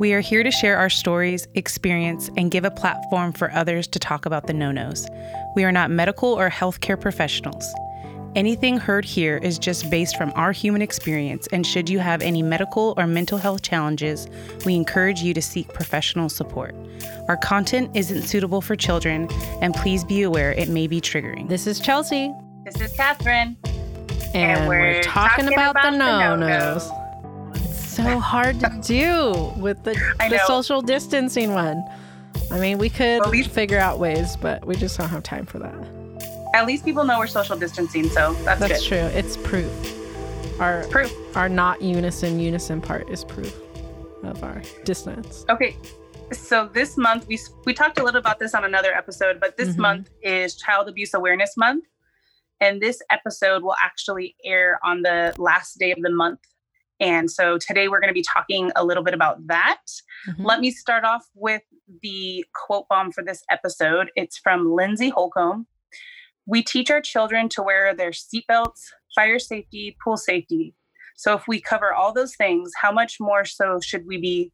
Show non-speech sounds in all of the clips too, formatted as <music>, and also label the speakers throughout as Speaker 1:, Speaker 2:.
Speaker 1: We are here to share our stories, experience, and give a platform for others to talk about the no nos. We are not medical or healthcare professionals. Anything heard here is just based from our human experience, and should you have any medical or mental health challenges, we encourage you to seek professional support. Our content isn't suitable for children, and please be aware it may be triggering.
Speaker 2: This is Chelsea.
Speaker 3: This is Catherine.
Speaker 2: And, we're, talking, about, the no nos. So hard to do with the, the social distancing one. I mean, we could
Speaker 3: Well, we-
Speaker 2: figure out ways, but we just don't have time for that.
Speaker 3: At least people know we're social distancing, so that's,
Speaker 2: That's true. It's proof. Our
Speaker 3: Proof.
Speaker 2: our not unison unison part is proof of our distance.
Speaker 3: Okay. So this month we we talked a little about this on another episode, but this
Speaker 2: Mhm.
Speaker 3: month is Child Abuse Awareness Month, and this episode will actually air on the last day of the month. And so today we're going to be talking a little bit about that.
Speaker 2: Mhm.
Speaker 3: Let me start off with the quote bomb for this episode. It's from Lindsay Holcomb. We teach our children to wear their seatbelts, fire safety, pool safety. So if we cover all those things, how much more so should we be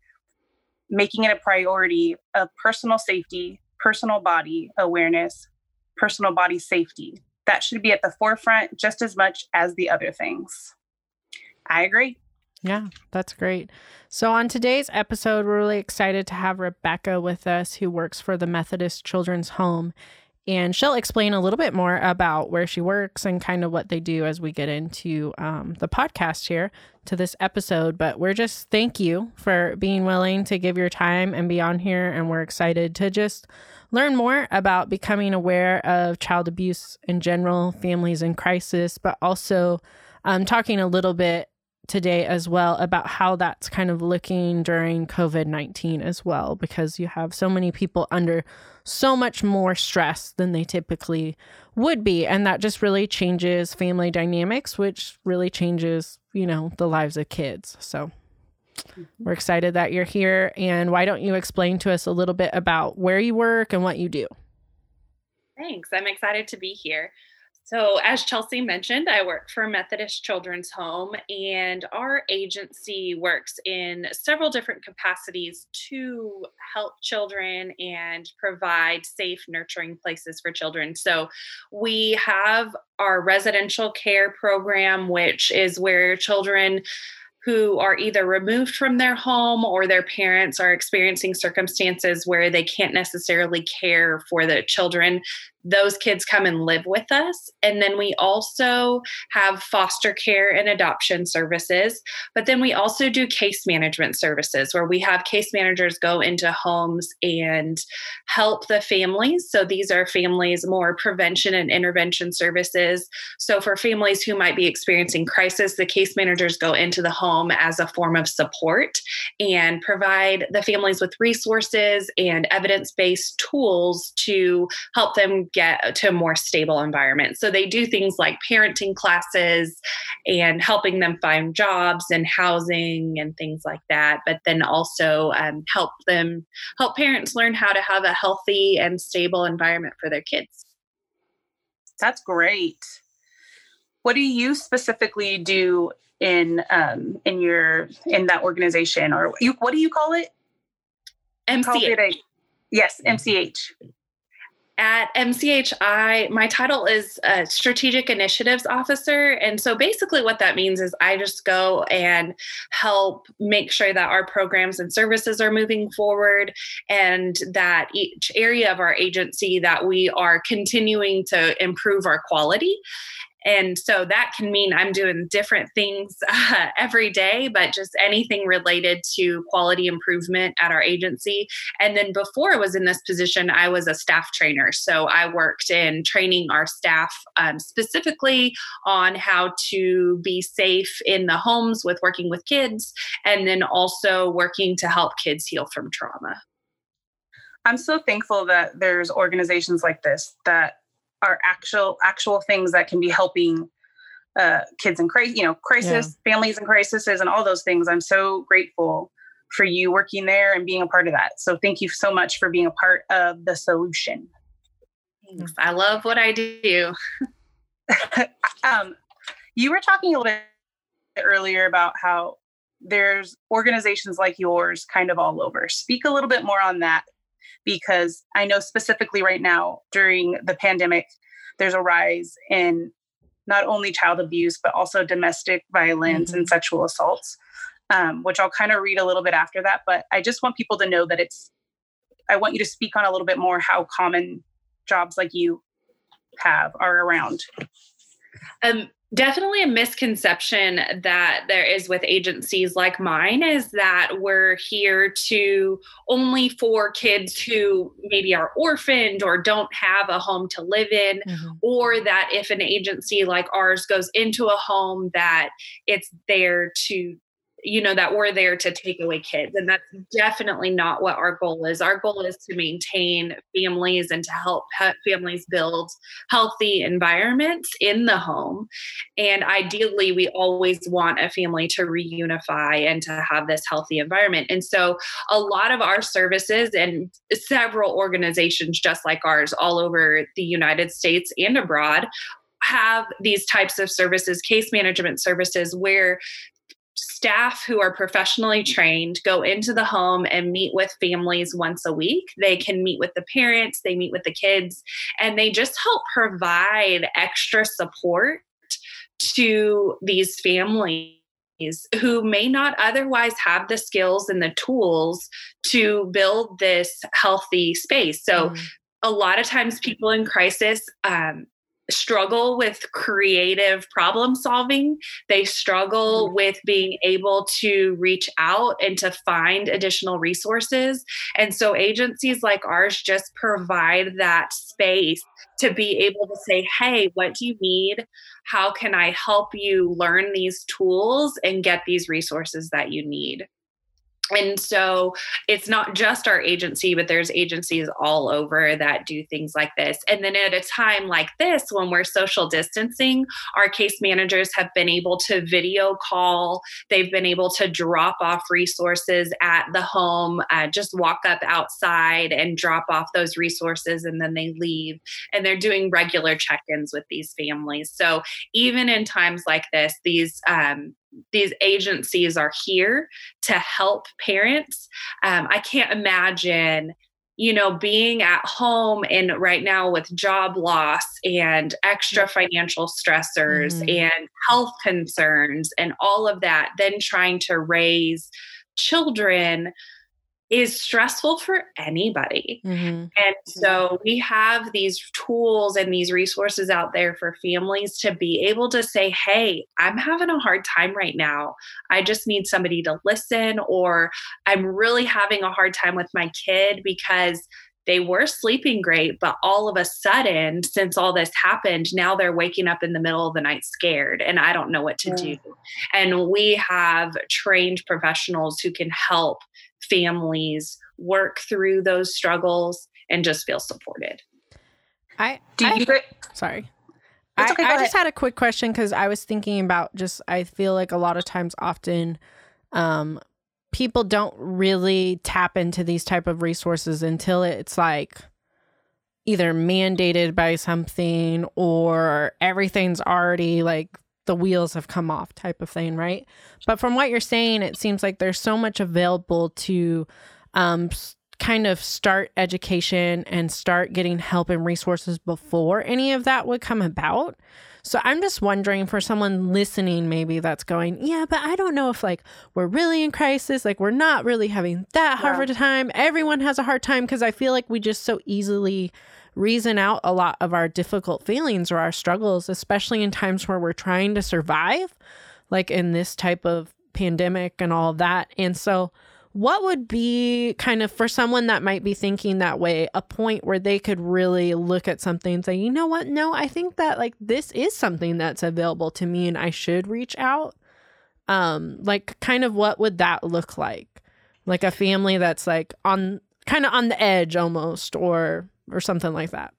Speaker 3: making it a priority of personal safety, personal body awareness, personal body safety? That should be at the forefront just as much as the other things. I agree.
Speaker 2: Yeah, that's great. So, on today's episode, we're really excited to have Rebecca with us, who works for the Methodist Children's Home. And she'll explain a little bit more about where she works and kind of what they do as we get into um, the podcast here to this episode. But we're just thank you for being willing to give your time and be on here. And we're excited to just learn more about becoming aware of child abuse in general, families in crisis, but also um, talking a little bit today as well about how that's kind of looking during COVID 19 as well, because you have so many people under so much more stress than they typically would be. And that just really changes family dynamics, which really changes, you know, the lives of kids. So mm-hmm. we're excited that you're here. And why don't you explain to us a little bit about where you work and what you do?
Speaker 4: Thanks. I'm excited to be here. So, as Chelsea mentioned, I work for Methodist Children's Home, and our agency works in several different capacities to help children and provide safe, nurturing places for children. So, we have our residential care program, which is where children who are either removed from their home or their parents are experiencing circumstances where they can't necessarily care for the children those kids come and live with us. And then we also have foster care and adoption services. But then we also do case management services where we have case managers go into homes and help the families. So these are families more prevention and intervention services. So for families who might be experiencing crisis, the case managers go into the home as a form of support and provide the families with resources and evidence based tools to help them get to a more stable environment. So they do things like parenting classes and helping them find jobs and housing and things like that. But then also um, help them help parents learn how to have a healthy and stable environment for their kids.
Speaker 3: That's great. What do you specifically do in um, in your in that organization, or you what do you call it?
Speaker 4: MCH.
Speaker 3: yes, MCH.
Speaker 4: At MCHI, my title is strategic initiatives officer. And so basically, what that means is I just go and help make sure that our programs and services are moving forward and that each area of our agency that we are continuing to improve our quality. And so that can mean I'm doing different things <laughs> uh, every day, but just anything related to quality improvement at our agency. And then before I was in this position, I was a staff trainer. So I worked in training our staff um, specifically on how to be safe in the homes with working with kids, and then also working to help kids heal from trauma.
Speaker 3: I'm so thankful that there's organizations like this that are actual actual things that can be helping uh, kids in crisis, you know, crisis, families in crises, and all those things. I'm so grateful for you working there and being a part of that. So thank you so much for being a part of the solution.
Speaker 4: Thanks. I love what I do. <laughs>
Speaker 3: um, you were talking a little bit earlier about how there's organizations like yours kind of all over. Speak a little bit more on that because I know specifically right now during the pandemic, there's a rise in not only child abuse, but also domestic violence mm-hmm. and sexual assaults, um, which I'll kind of read a little bit after that. But I just want people to know that it's, I want you to speak on a little bit more how common jobs like you have are around.
Speaker 4: Um, definitely a misconception that there is with agencies like mine is that we're here to only for kids who maybe are orphaned or don't have a home to live in mm-hmm. or that if an agency like ours goes into a home that it's there to you know that we're there to take away kids and that's definitely not what our goal is. Our goal is to maintain families and to help families build healthy environments in the home and ideally we always want a family to reunify and to have this healthy environment and so a lot of our services and several organizations just like ours all over the united states and abroad have these types of services, case management services, where staff who are professionally trained go into the home and meet with families once a week. They can meet with the parents, they meet with the kids, and they just help provide extra support to these families who may not otherwise have the skills and the tools to build this healthy space. So, mm. a lot of times, people in crisis um, struggle with creative problem solving. They struggle mm-hmm. with being able to reach out and to find additional resources. And so agencies like ours just provide that space to be able to say, hey, what do you need? How can I help you learn these tools and get these resources that you need? And so it's not just our agency but there's agencies all over that do things like this. And then at a time like this when we're social distancing our case managers have been able to video call. They've been able to drop off resources at the home uh, just walk up outside and drop off those resources and then they leave. And they're doing regular check-ins with these families. So even in times like this these um, these agencies are here to help parents. Um, I can't imagine you know being at home and right now with job loss and extra financial stressors mm-hmm. and health concerns and all of that then trying to raise children is stressful for anybody. Mm-hmm. And so we have these tools and these resources out there for families to be able to say, Hey, I'm having a hard time right now. I just need somebody to listen, or I'm really having a hard time with my kid because they were sleeping great, but all of a sudden, since all this happened, now they're waking up in the middle of the night scared and I don't know what to yeah. do. And we have trained professionals who can help families work through those struggles and just feel supported.
Speaker 2: I do you I, sorry. I, okay, I just had a quick question because I was thinking about just I feel like a lot of times often um people don't really tap into these type of resources until it's like either mandated by something or everything's already like the wheels have come off type of thing, right? But from what you're saying, it seems like there's so much available to um, kind of start education and start getting help and resources before any of that would come about. So I'm just wondering for someone listening, maybe that's going, yeah, but I don't know if like we're really in crisis, like we're not really having that hard of a time. Everyone has a hard time because I feel like we just so easily reason out a lot of our difficult feelings or our struggles, especially in times where we're trying to survive, like in this type of pandemic and all that. And so, what would be kind of for someone that might be thinking that way, a point where they could really look at something and say, you know what? No, I think that like this is something that's available to me and I should reach out. Um, like kind of what would that look like? Like a family that's like on kind of on the edge almost or or something like that?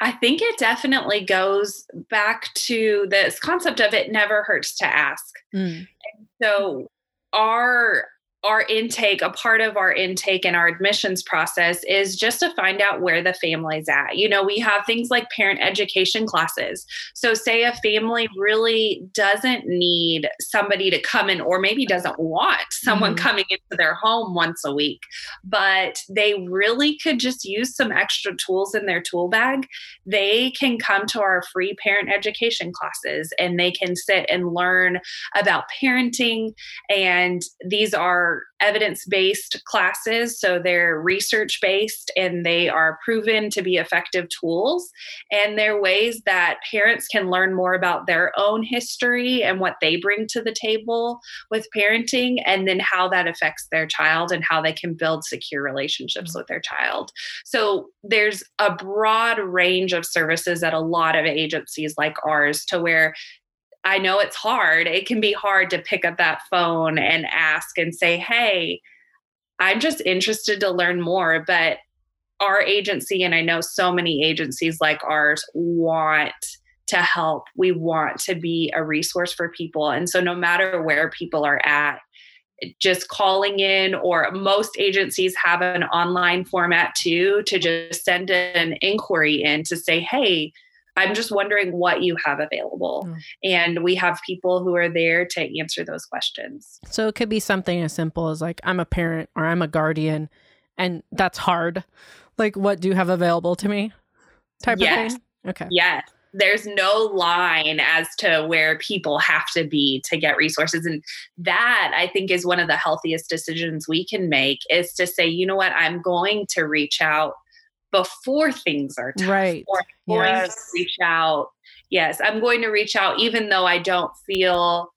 Speaker 4: I think it definitely goes back to this concept of it never hurts to ask. Mm. so our our intake, a part of our intake and our admissions process is just to find out where the family's at. You know, we have things like parent education classes. So, say a family really doesn't need somebody to come in, or maybe doesn't want someone mm-hmm. coming into their home once a week, but they really could just use some extra tools in their tool bag. They can come to our free parent education classes and they can sit and learn about parenting. And these are evidence based classes. So they're research based and they are proven to be effective tools. And they're ways that parents can learn more about their own history and what they bring to the table with parenting, and then how that affects their child and how they can build secure relationships mm-hmm. with their child. So there's a broad range of services at a lot of agencies like ours to where I know it's hard. It can be hard to pick up that phone and ask and say, hey, I'm just interested to learn more. But our agency, and I know so many agencies like ours, want to help. We want to be a resource for people. And so, no matter where people are at, just calling in, or most agencies have an online format too to just send an inquiry in to say, hey, I'm just wondering what you have available. Mm. And we have people who are there to answer those questions.
Speaker 2: So it could be something as simple as like, I'm a parent or I'm a guardian, and that's hard. Like, what do you have available to me? Type yes. of thing. Okay.
Speaker 4: Yes. There's no line as to where people have to be to get resources. And that I think is one of the healthiest decisions we can make is to say, you know what, I'm going to reach out before things are tough.
Speaker 2: Right.
Speaker 4: Or I'm going yes. to reach out. Yes, I'm going to reach out even though I don't feel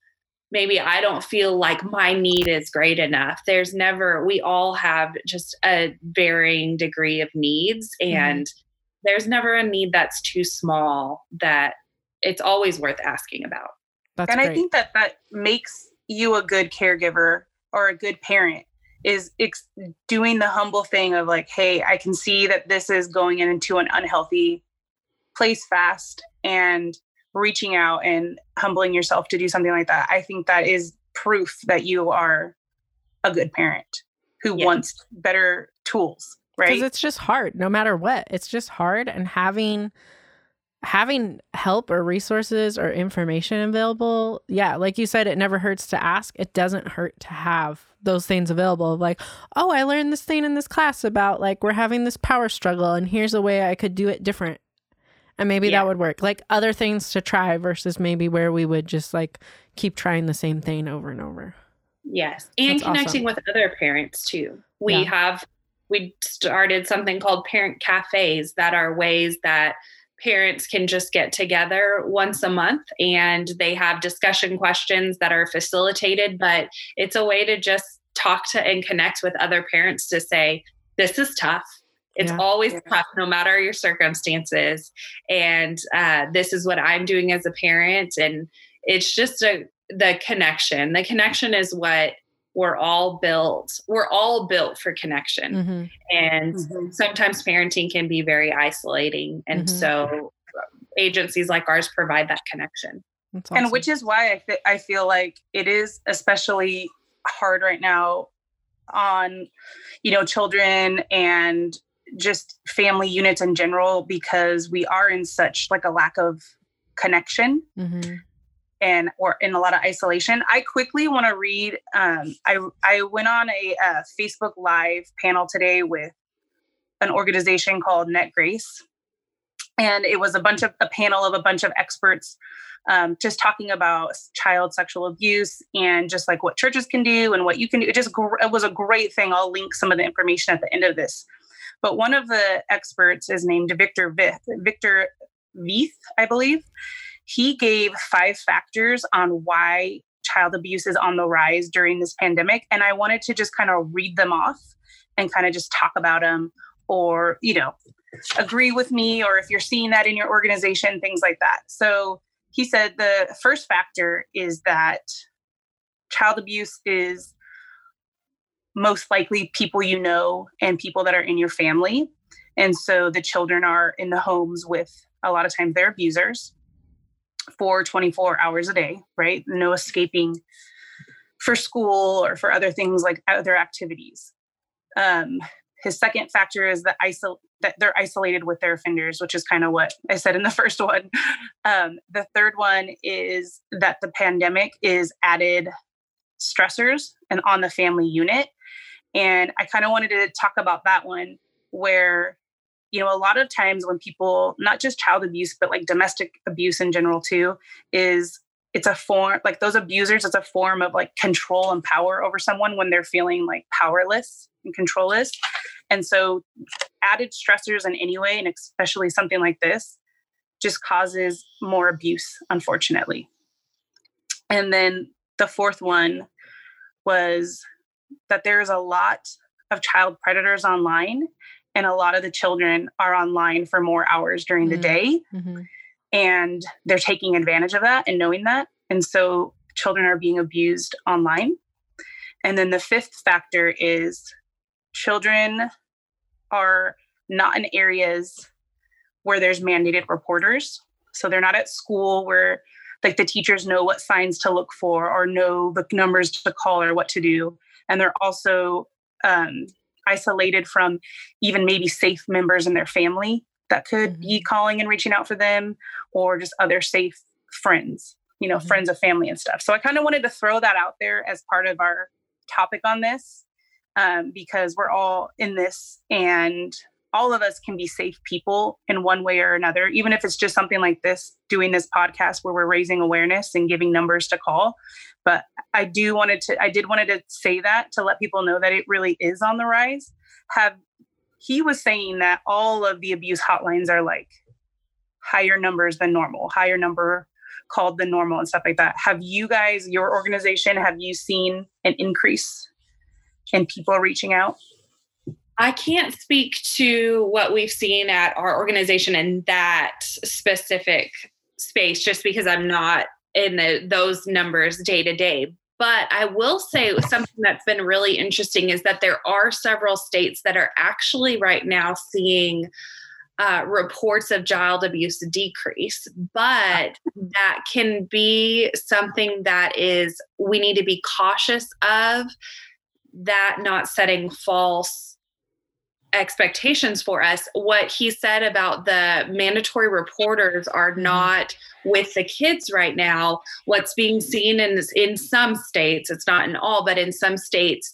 Speaker 4: maybe I don't feel like my need is great enough. There's never we all have just a varying degree of needs mm-hmm. and mm-hmm. there's never a need that's too small that it's always worth asking about.
Speaker 3: That's and great. I think that that makes you a good caregiver or a good parent is ex- doing the humble thing of like, hey, I can see that this is going into an unhealthy place fast and reaching out and humbling yourself to do something like that. I think that is proof that you are a good parent who wants better tools, right?
Speaker 2: Because it's just hard, no matter what. It's just hard, and having having help or resources or information available, yeah, like you said, it never hurts to ask. It doesn't hurt to have those things available. Like, oh, I learned this thing in this class about like we're having this power struggle, and here's a way I could do it different. And maybe yeah. that would work. Like other things to try versus maybe where we would just like keep trying the same thing over and over.
Speaker 4: Yes. And That's connecting awesome. with other parents too. We yeah. have we started something called parent cafes that are ways that parents can just get together once a month and they have discussion questions that are facilitated but it's a way to just talk to and connect with other parents to say this is tough it's yeah. always yeah. tough no matter your circumstances and uh, this is what i'm doing as a parent and it's just a the connection the connection is what we're all built we're all built for connection mm-hmm. and mm-hmm. sometimes parenting can be very isolating and mm-hmm. so agencies like ours provide that connection
Speaker 3: awesome. and which is why I, th- I feel like it is especially hard right now on you know children and just family units in general because we are in such like a lack of connection mm-hmm and or in a lot of isolation. I quickly want to read. Um, I I went on a, a Facebook Live panel today with an organization called Net Grace, and it was a bunch of a panel of a bunch of experts um, just talking about child sexual abuse and just like what churches can do and what you can do. It just it was a great thing. I'll link some of the information at the end of this. But one of the experts is named Victor Vith, Victor Vieth, I believe he gave five factors on why child abuse is on the rise during this pandemic. And I wanted to just kind of read them off and kind of just talk about them or, you know, agree with me or if you're seeing that in your organization, things like that. So he said the first factor is that child abuse is most likely people you know and people that are in your family. And so the children are in the homes with a lot of times their abusers for 24 hours a day, right? No escaping for school or for other things like other activities. Um, his second factor is that isol- that they're isolated with their offenders, which is kind of what I said in the <laughs> first one. Um, the third one is that the pandemic is added stressors and on the family unit. And I kind of wanted to talk about that one where, you know, a lot of times when people, not just child abuse, but like domestic abuse in general too, is it's a form like those abusers, it's a form of like control and power over someone when they're feeling like powerless and controlless. And so added stressors in any way, and especially something like this, just causes more abuse, unfortunately. And then the fourth one was that there's a lot of child predators online, and a lot of the children are online for more hours during mm-hmm. the day. Mm-hmm. And they're taking advantage of that and knowing that. And so children are being abused online. And then the fifth factor is children are not in areas where there's mandated reporters. So they're not at school where like the teachers know what signs to look for or know the numbers to call or what to do. And they're also um, isolated from even maybe safe members in their family that could mm-hmm. be calling and reaching out for them or just other safe friends, you know, mm-hmm. friends of family and stuff. So I kind of wanted to throw that out there as part of our topic on this um, because we're all in this and all of us can be safe people in one way or another, even if it's just something like this, doing this podcast where we're raising awareness and giving numbers to call. But I do wanted to, I did wanted to say that to let people know that it really is on the rise. Have he was saying that all of the abuse hotlines are like higher numbers than normal, higher number called than normal and stuff like that. Have you guys, your organization, have you seen an increase in people reaching out?
Speaker 4: I can't speak to what we've seen at our organization in that specific space just because I'm not in the, those numbers day to day. But I will say something that's been really interesting is that there are several states that are actually right now seeing uh, reports of child abuse decrease, but that can be something that is we need to be cautious of that not setting false expectations for us. What he said about the mandatory reporters are mm-hmm. not with the kids right now. What's being seen in in some states, it's not in all, but in some states,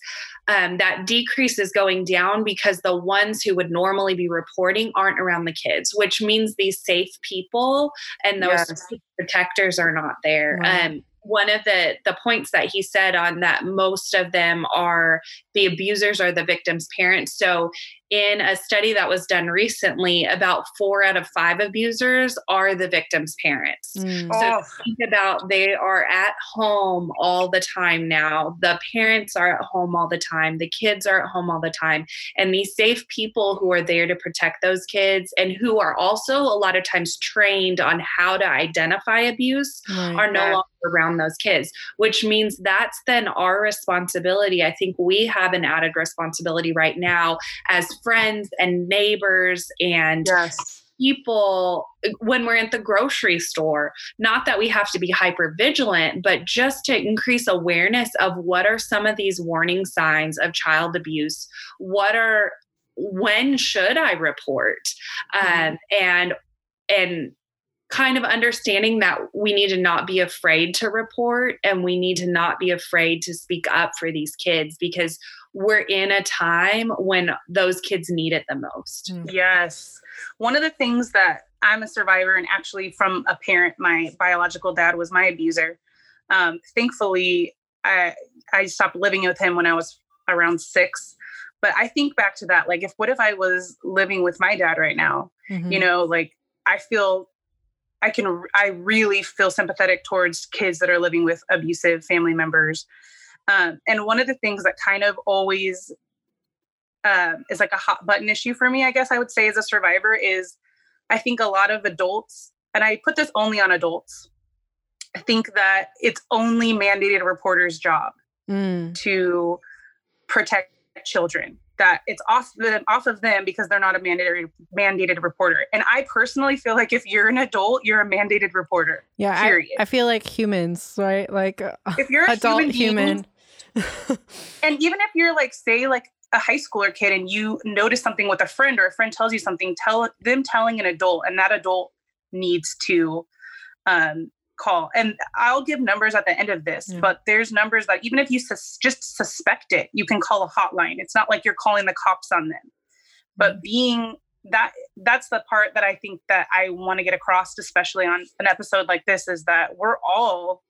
Speaker 4: um, that decrease is going down because the ones who would normally be reporting aren't around the kids, which means these safe people and those yes. protectors are not there. Right. Um, one of the the points that he said on that most of them are the abusers are the victim's parents so in a study that was done recently about four out of five abusers are the victim's parents mm. so oh. think about they are at home all the time now the parents are at home all the time the kids are at home all the time and these safe people who are there to protect those kids and who are also a lot of times trained on how to identify abuse right. are no longer around those kids, which means that's then our responsibility. I think we have an added responsibility right now as friends and neighbors and yes. people when we're at the grocery store. Not that we have to be hyper vigilant but just to increase awareness of what are some of these warning signs of child abuse. What are when should i report? Mm-hmm. um, and and kind of understanding that we need to not be afraid to report and we need to not be afraid to speak up for these kids because we're in a time when those kids need it the most.
Speaker 3: Mm. Yes. One of the things that I'm a survivor, and actually from a parent, my biological dad was my abuser. Um, thankfully, I I stopped living with him when I was around six. But I think back to that, like, if what if I was living with my dad right now? Mm-hmm. You know, like I feel I can I really feel sympathetic towards kids that are living with abusive family members. Um, and one of the things that kind of always um, is like a hot button issue for me, I guess I would say as a survivor, is I think a lot of adults, and I put this only on adults, I think that it's only mandated a reporters' job mm. to protect children that it's off the off of them because they're not a mandated mandated reporter. And I personally feel like if you're an adult, you're a mandated reporter.
Speaker 2: Yeah, period. I, I feel like humans, right? Like
Speaker 3: if you're <laughs> adult human, human <laughs> and even if you're like, say, like a high schooler kid and you notice something with a friend or a friend tells you something, tell them telling an adult, and that adult needs to um, call. And I'll give numbers at the end of this, yeah. but there's numbers that even if you sus- just suspect it, you can call a hotline. It's not like you're calling the cops on them. But mm-hmm. being that that's the part that I think that I want to get across, especially on an episode like this, is that we're all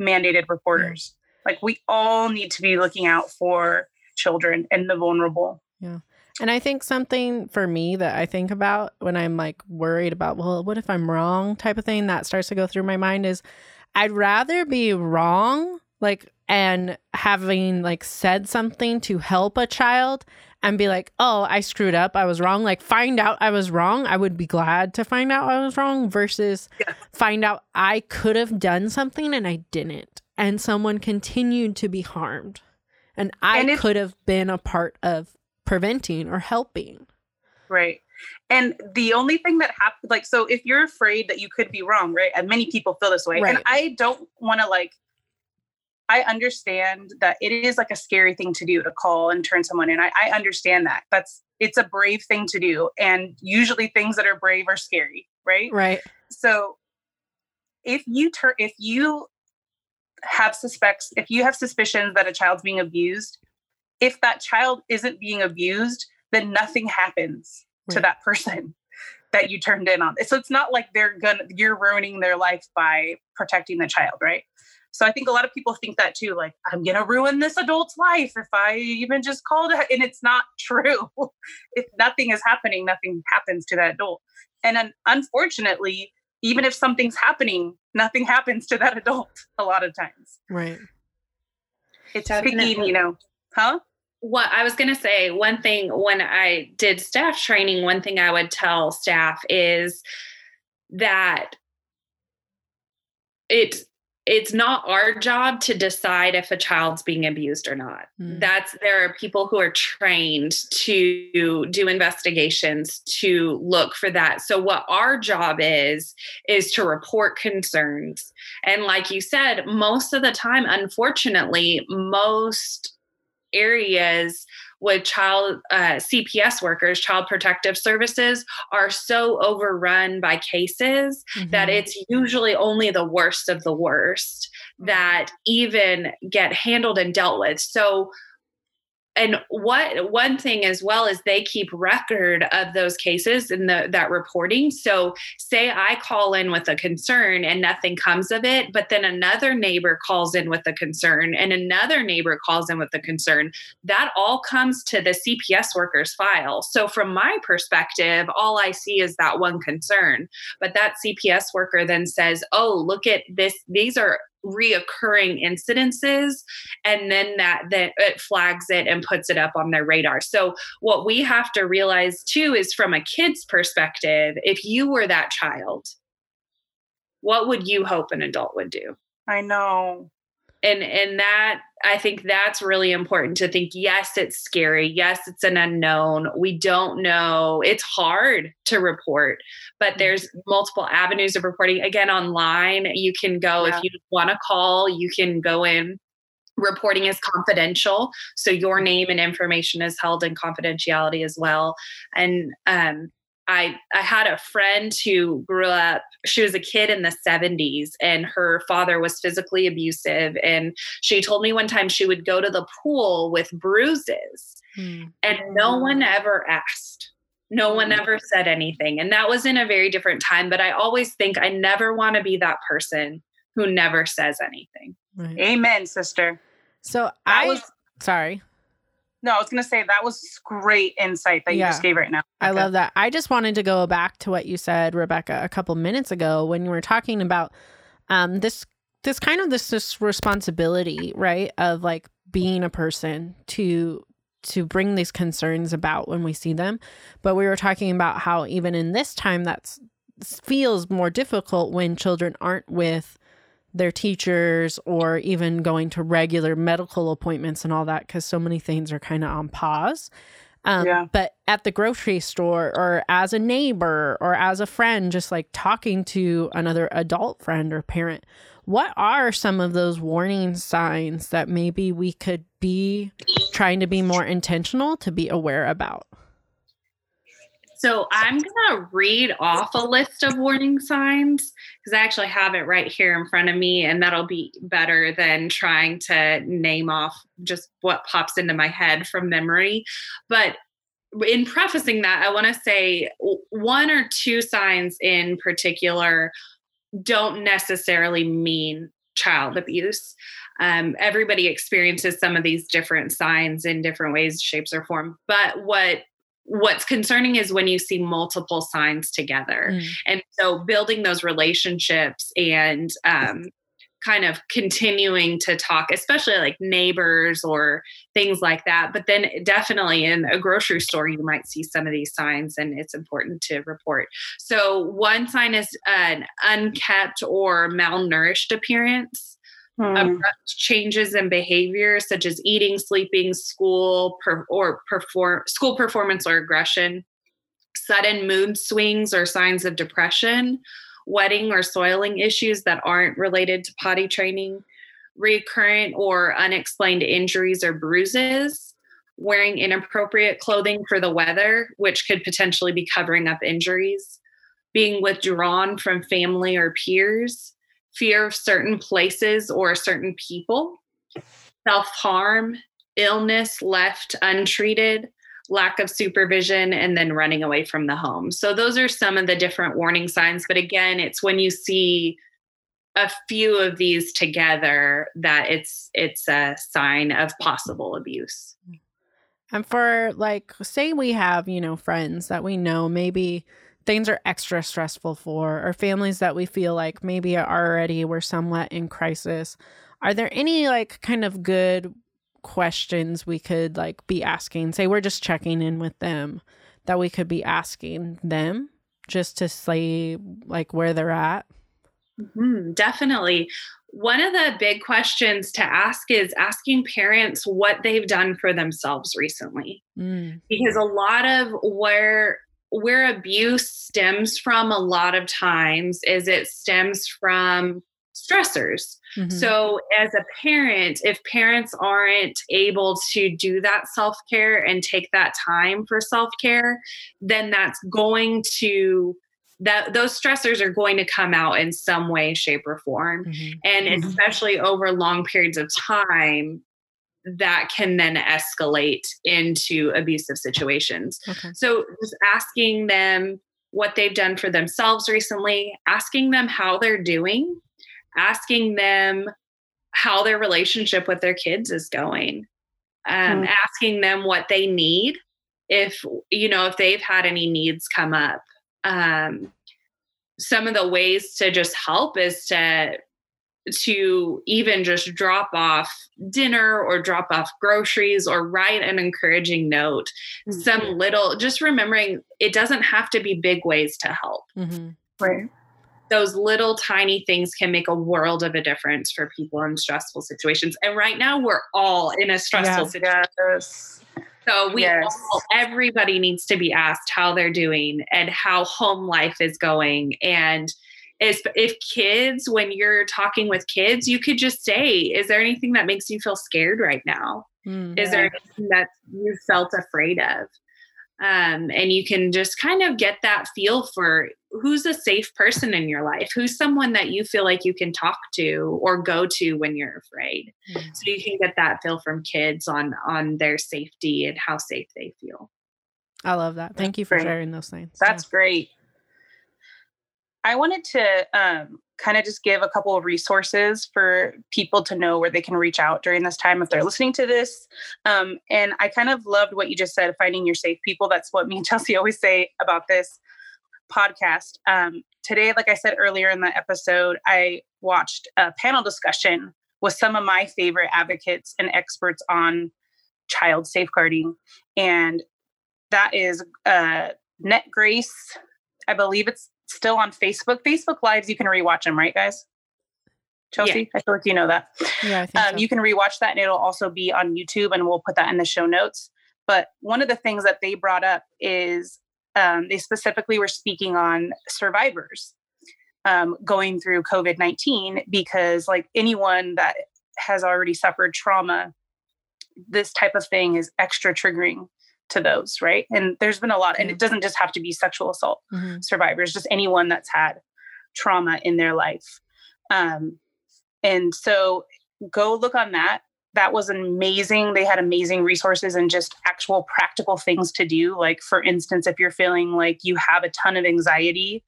Speaker 3: mandated reporters. Like we all need to be looking out for children and the vulnerable.
Speaker 2: Yeah. And I think something for me that I think about when I'm like worried about, well, what if I'm wrong type of thing that starts to go through my mind is I'd rather be wrong, like, and having like said something to help a child and be like, oh, I screwed up. I was wrong. Like, find out I was wrong. I would be glad to find out I was wrong versus yeah. find out I could have done something and I didn't. And someone continued to be harmed. And I and could have been a part of preventing or helping.
Speaker 3: Right. And the only thing that happened, like, so if you're afraid that you could be wrong, right? And many people feel this way. Right. And I don't want to like I understand that it is like a scary thing to do to call and turn someone in. I, I understand that. That's it's a brave thing to do. And usually things that are brave are scary, right?
Speaker 2: Right.
Speaker 3: So if you turn if you have suspects, if you have suspicions that a child's being abused, if that child isn't being abused, then nothing happens right. to that person <laughs> that you turned in on. So it's not like they're gonna you're ruining their life by protecting the child, right? So I think a lot of people think that too, like, I'm to ruin this adult's life if I even just called it. And it's not <laughs> true. if nothing is happening, nothing happens to that adult. And unfortunately, even if something's happening, nothing happens to that <laughs> adult a lot of times.
Speaker 2: Right.
Speaker 3: It's picking, you know, huh?
Speaker 4: What I was going to say, one thing when I did staff training, one thing I would tell staff is that it it's not our job to decide if a child's being abused or not. Mm. That's there are people who are trained to do investigations to look for that. So what our job is is to report concerns. And like you said, most of the time unfortunately most areas with child uh, CPS workers, child protective services, are so overrun by cases mm-hmm. that it's usually only the worst of the worst that even get handled and dealt with. So and what one thing as well is they keep record of those cases and that reporting. So say i call in with a concern and nothing comes of it but then another neighbor calls in with a concern and another neighbor calls in with a concern that all comes to the cps worker's file. So from my perspective all i see is that one concern. But that cps worker then says oh look at this these are reoccurring incidences and then that that it flags it and puts it up on their radar. So what we have to realize too is from a kid's perspective if you were that child what would you hope an adult would do?
Speaker 3: I know
Speaker 4: and and that i think that's really important to think yes it's scary yes it's an unknown we don't know it's hard to report but mm-hmm. there's multiple avenues of reporting again online you can go yeah. if you want to call you can go in reporting is confidential so your mm-hmm. name and information is held in confidentiality as well and um, I I had a friend who grew up she was a kid in the 70s and her father was physically abusive and she told me one time she would go to the pool with bruises hmm. and no one ever asked no one hmm. ever said anything and that was in a very different time but I always think I never want to be that person who never says anything
Speaker 3: right. amen sister
Speaker 2: so that I was sorry
Speaker 3: no, I was going to say that was great insight that you yeah. just gave right now.
Speaker 2: I love that. I just wanted to go back to what you said, Rebecca, a couple minutes ago when you were talking about um, this this kind of this, this responsibility, right, of like being a person to to bring these concerns about when we see them. But we were talking about how even in this time that's feels more difficult when children aren't with their teachers or even going to regular medical appointments and all that because so many things are kind of on pause. Um, yeah. But at the grocery store or as a neighbor or as a friend, just like talking to another adult friend or parent, what are some of those warning signs that maybe we could be trying to be more intentional to be aware about?
Speaker 4: So I'm going to read off a list of warning signs because I actually have it right here in front of me, and that'll be better than trying to name off just what pops into my head from memory. But in prefacing that, I want to say one or two signs in particular don't necessarily mean child abuse. Um, everybody experiences some of these different signs in different ways, shapes, or form. But what what's concerning is when you see multiple signs together. Mm. and so building those relationships and um, kind of continuing to talk especially like neighbors or things like that but then definitely in a grocery store you might see some of these signs and it's important to report. So one sign is an unkept or malnourished appearance Hmm. Abrupt changes in behavior, such as eating, sleeping, school, per, or perform school performance or aggression, sudden mood swings or signs of depression, wetting or soiling issues that aren't related to potty training, recurrent or unexplained injuries or bruises, wearing inappropriate clothing for the weather, which could potentially be covering up injuries, being withdrawn from family or peers, fear of certain places or certain people, self harm, illness left untreated, lack of supervision, and then running away from the home. So, those are some of the different warning signs. But again, it's when you see a few of these together that it's it's a sign of possible abuse.
Speaker 2: And for like say we have, you know, friends that we know maybe things are extra stressful for, or families that we feel like maybe already were somewhat in crisis. Are there any like kind of good questions we could like be asking? Say we're just checking in with them that we could be asking them just to say like where they're at?
Speaker 4: Mm-hmm, definitely. One of the big questions to ask is asking parents what they've done for themselves recently. Mm. Because a lot of where where abuse stems from a lot of times is it stems from stressors. Mm-hmm. So, as a parent, if parents aren't able to do that self care and take that time for self care, then that's going to that those stressors are going to come out in some way shape or form mm-hmm. and mm-hmm. especially over long periods of time that can then escalate into abusive situations. Okay. So just asking them what they've done for themselves recently, asking them how they're doing, asking them how their relationship with their kids is going, um, mm. asking them what they need if you know if they've had any needs come up. Um, some of the ways to just help is to to even just drop off dinner or drop off groceries or write an encouraging note mm-hmm. some little just remembering it doesn't have to be big ways to help
Speaker 3: mm-hmm. right
Speaker 4: those little tiny things can make a world of a difference for people in stressful situations and right now we're all in a stressful yes, situation yes. so we yes. all, everybody needs to be asked how they're doing and how home life is going and is if kids when you're talking with kids you could just say is there anything that makes you feel scared right now mm, is yeah. there anything that you felt afraid of um, and you can just kind of get that feel for who's a safe person in your life who's someone that you feel like you can talk to or go to when you're afraid mm. so you can get that feel from kids on on their safety and how safe they feel
Speaker 2: i love that thank you for great. sharing those things
Speaker 3: that's yeah. great I wanted to um, kind of just give a couple of resources for people to know where they can reach out during this time if they're listening to this. Um, and I kind of loved what you just said, finding your safe people. That's what me and <laughs> Chelsea always say about this podcast. Um, today, like I said earlier in the episode, I watched a panel discussion with some of my favorite advocates and experts on child safeguarding. And that is uh, Net Grace. I believe it's still on Facebook. Facebook Lives, you can rewatch them, right, guys? Chelsea, yeah. I feel like you know that. Yeah, um, so. you can rewatch that, and it'll also be on YouTube, and we'll put that in the show notes. But one of the things that they brought up is um, they specifically were speaking on survivors um, going through COVID 19 because, like anyone that has already suffered trauma, this type of thing is extra triggering to those, right? And there's been a lot, and it doesn't just have to be sexual assault mm-hmm. survivors, just anyone that's had trauma in their life. Um, and so go look on that. That was amazing. They had amazing resources and just actual practical things to do. Like, for instance, if you're feeling like you have a ton of anxiety,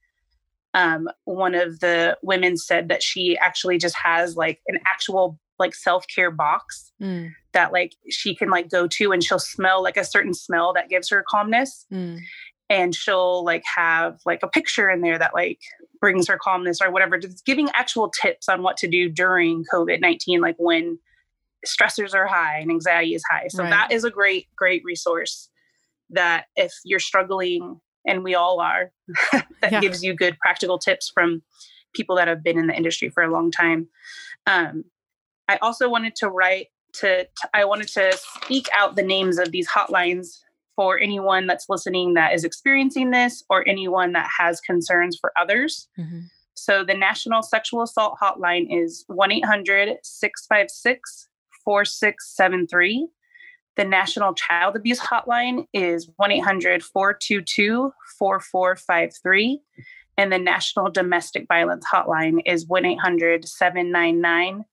Speaker 3: um, one of the women said that she actually just has like an actual like self-care box mm. That like she can like go to and she'll smell like a certain smell that gives her calmness mm. and she'll like have like a picture in there that like brings her calmness or whatever just giving actual tips on what to do during covid-19 like when stressors are high and anxiety is high so right. that is a great great resource that if you're struggling and we all are <laughs> that yeah. gives you good practical tips from people that have been in the industry for a long time um, I also wanted to write to, to, I wanted to speak out the names of these hotlines for anyone that's listening that is experiencing this or anyone that has concerns for others. Mm-hmm. So the National Sexual Assault Hotline is 1 800 656 4673. The National Child Abuse Hotline is 1 800 422 4453. And the National Domestic Violence Hotline is 1 800 799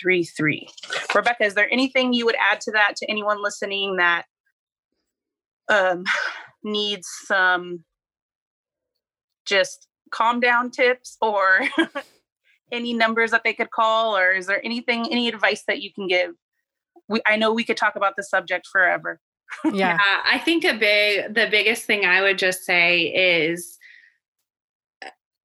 Speaker 3: 7233. Rebecca, is there anything you would add to that to anyone listening that um, <sighs> needs some just calm down tips or <laughs> any numbers that they could call? Or is there anything, any advice that you can give? We, I know we could talk about the subject forever. <laughs>
Speaker 4: yeah. yeah, I think a big, the biggest thing I would just say is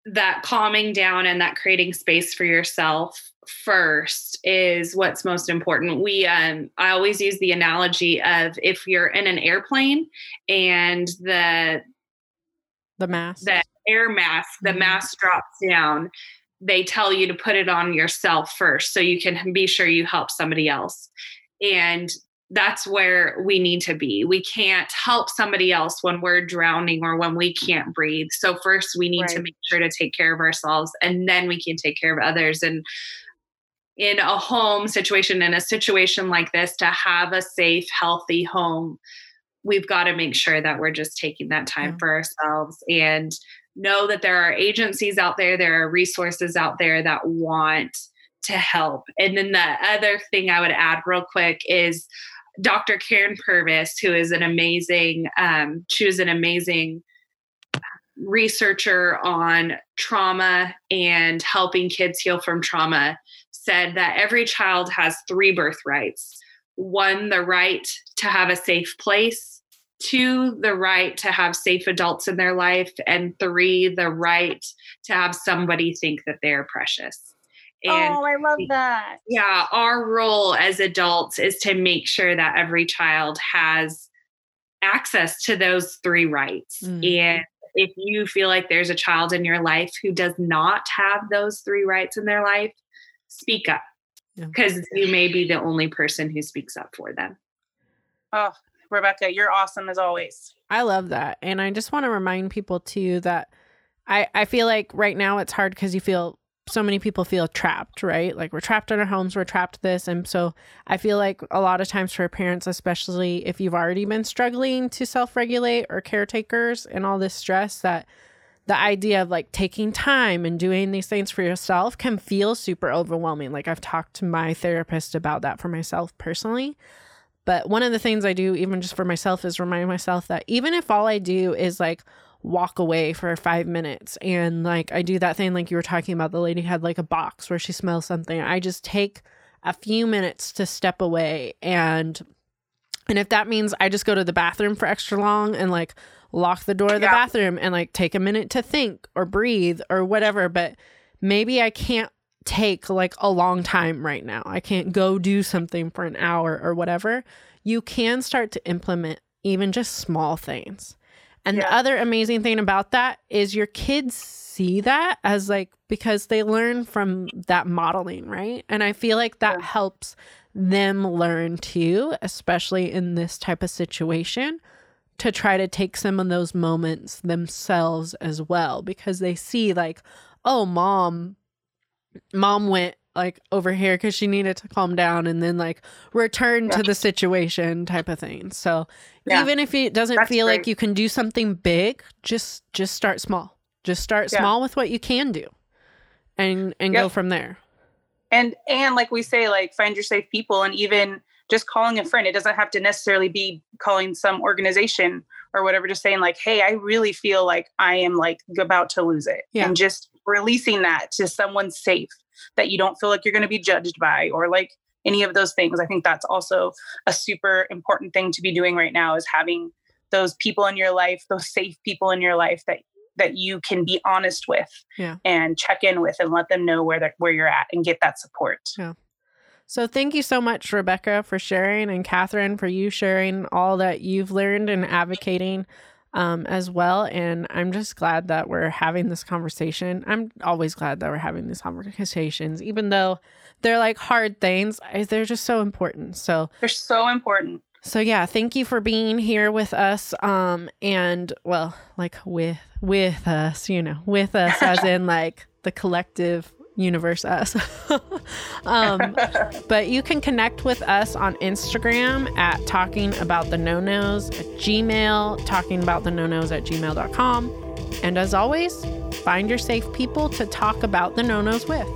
Speaker 4: that calming down and that creating space for yourself first is what's most important. We um I always use the analogy of if you're in an airplane and the
Speaker 2: the mask
Speaker 4: the air mask the mm-hmm. mask drops down they tell you to put it on yourself first so you can be sure you help somebody else and that's where we need to be. We can't help somebody else when we're drowning or when we can't breathe. So, first, we need right. to make sure to take care of ourselves and then we can take care of others. And in a home situation, in a situation like this, to have a safe, healthy home, we've got to make sure that we're just taking that time yeah. for ourselves and know that there are agencies out there, there are resources out there that want to help. And then the other thing I would add real quick is Dr. Karyn Purvis, who is an amazing, um, she was an amazing researcher on trauma and helping kids heal from trauma, said that every child has three birthrights one, the right to have a safe place, two, the right to have safe adults in their life, and three, the right to have somebody think that they're precious.
Speaker 3: And oh, I love that.
Speaker 4: Yeah, our role as adults is to make sure that every child has access to those three rights. Mm. And if you feel like there's a child in your life who does not have those three rights in their life, speak up because yeah. you may be the only person who speaks up for them.
Speaker 3: Oh, Rebecca, you're awesome as always.
Speaker 2: I love that. And I just want to remind people too that I, I feel like right now it's hard because you feel so many people feel trapped, right? Like we're trapped in our homes, we're trapped this. And so I feel like a lot of times for parents, especially if you've already been struggling to self regulate or caretakers and all this stress, that the idea of like taking time and doing these things for yourself can feel super overwhelming. Like I've talked to my therapist about that for myself personally. But one of the things I do, even just for myself, is remind myself that even if all I do is like walk away for five minutes. And like I do that thing like you were talking about, the lady had like a box where she smells something. I just take a few minutes to step away and and if that means I just go to the bathroom for extra long and like lock the door of the yeah. bathroom and like take a minute to think or breathe or whatever, but maybe I can't take like a long time right now. I can't go do something for an hour or whatever. You can start to implement even just small things. And yeah. the other amazing thing about that is your kids see that as like because they learn from that modeling, right? And I feel like that yeah. helps them learn too, especially in this type of situation, to try to take some of those moments themselves as well because they see, like, oh, mom, mom went like over here because she needed to calm down and then like return yeah. to the situation type of thing. So yeah. even if it doesn't That's feel great. like you can do something big, just just start small. Just start yeah. small with what you can do and and yep. go from there.
Speaker 3: And and like we say, like find your safe people and even just calling a friend. It doesn't have to necessarily be calling some organization or whatever, just saying like, hey, I really feel like I am like about to lose it. Yeah. And just releasing that to someone safe that you don't feel like you're going to be judged by or like any of those things. I think that's also a super important thing to be doing right now is having those people in your life, those safe people in your life that that you can be honest with
Speaker 2: yeah.
Speaker 3: and check in with and let them know where that where you're at and get that support.
Speaker 2: Yeah. So thank you so much, Rebecca, for sharing, and Catherine for you sharing all that you've learned and advocating um, as well. And I'm just glad that we're having this conversation. I'm always glad that we're having these conversations, even though they're like hard things. They're just so important. So
Speaker 3: they're so important.
Speaker 2: So yeah, thank you for being here with us. Um, and well, like with with us, you know, with us as <laughs> in like the collective universe us. <laughs> um, <laughs> but you can connect with us on Instagram at talking about the no nos, at Gmail, talking about the no nos at gmail.com. And as always, find your safe people to talk about the no nos with.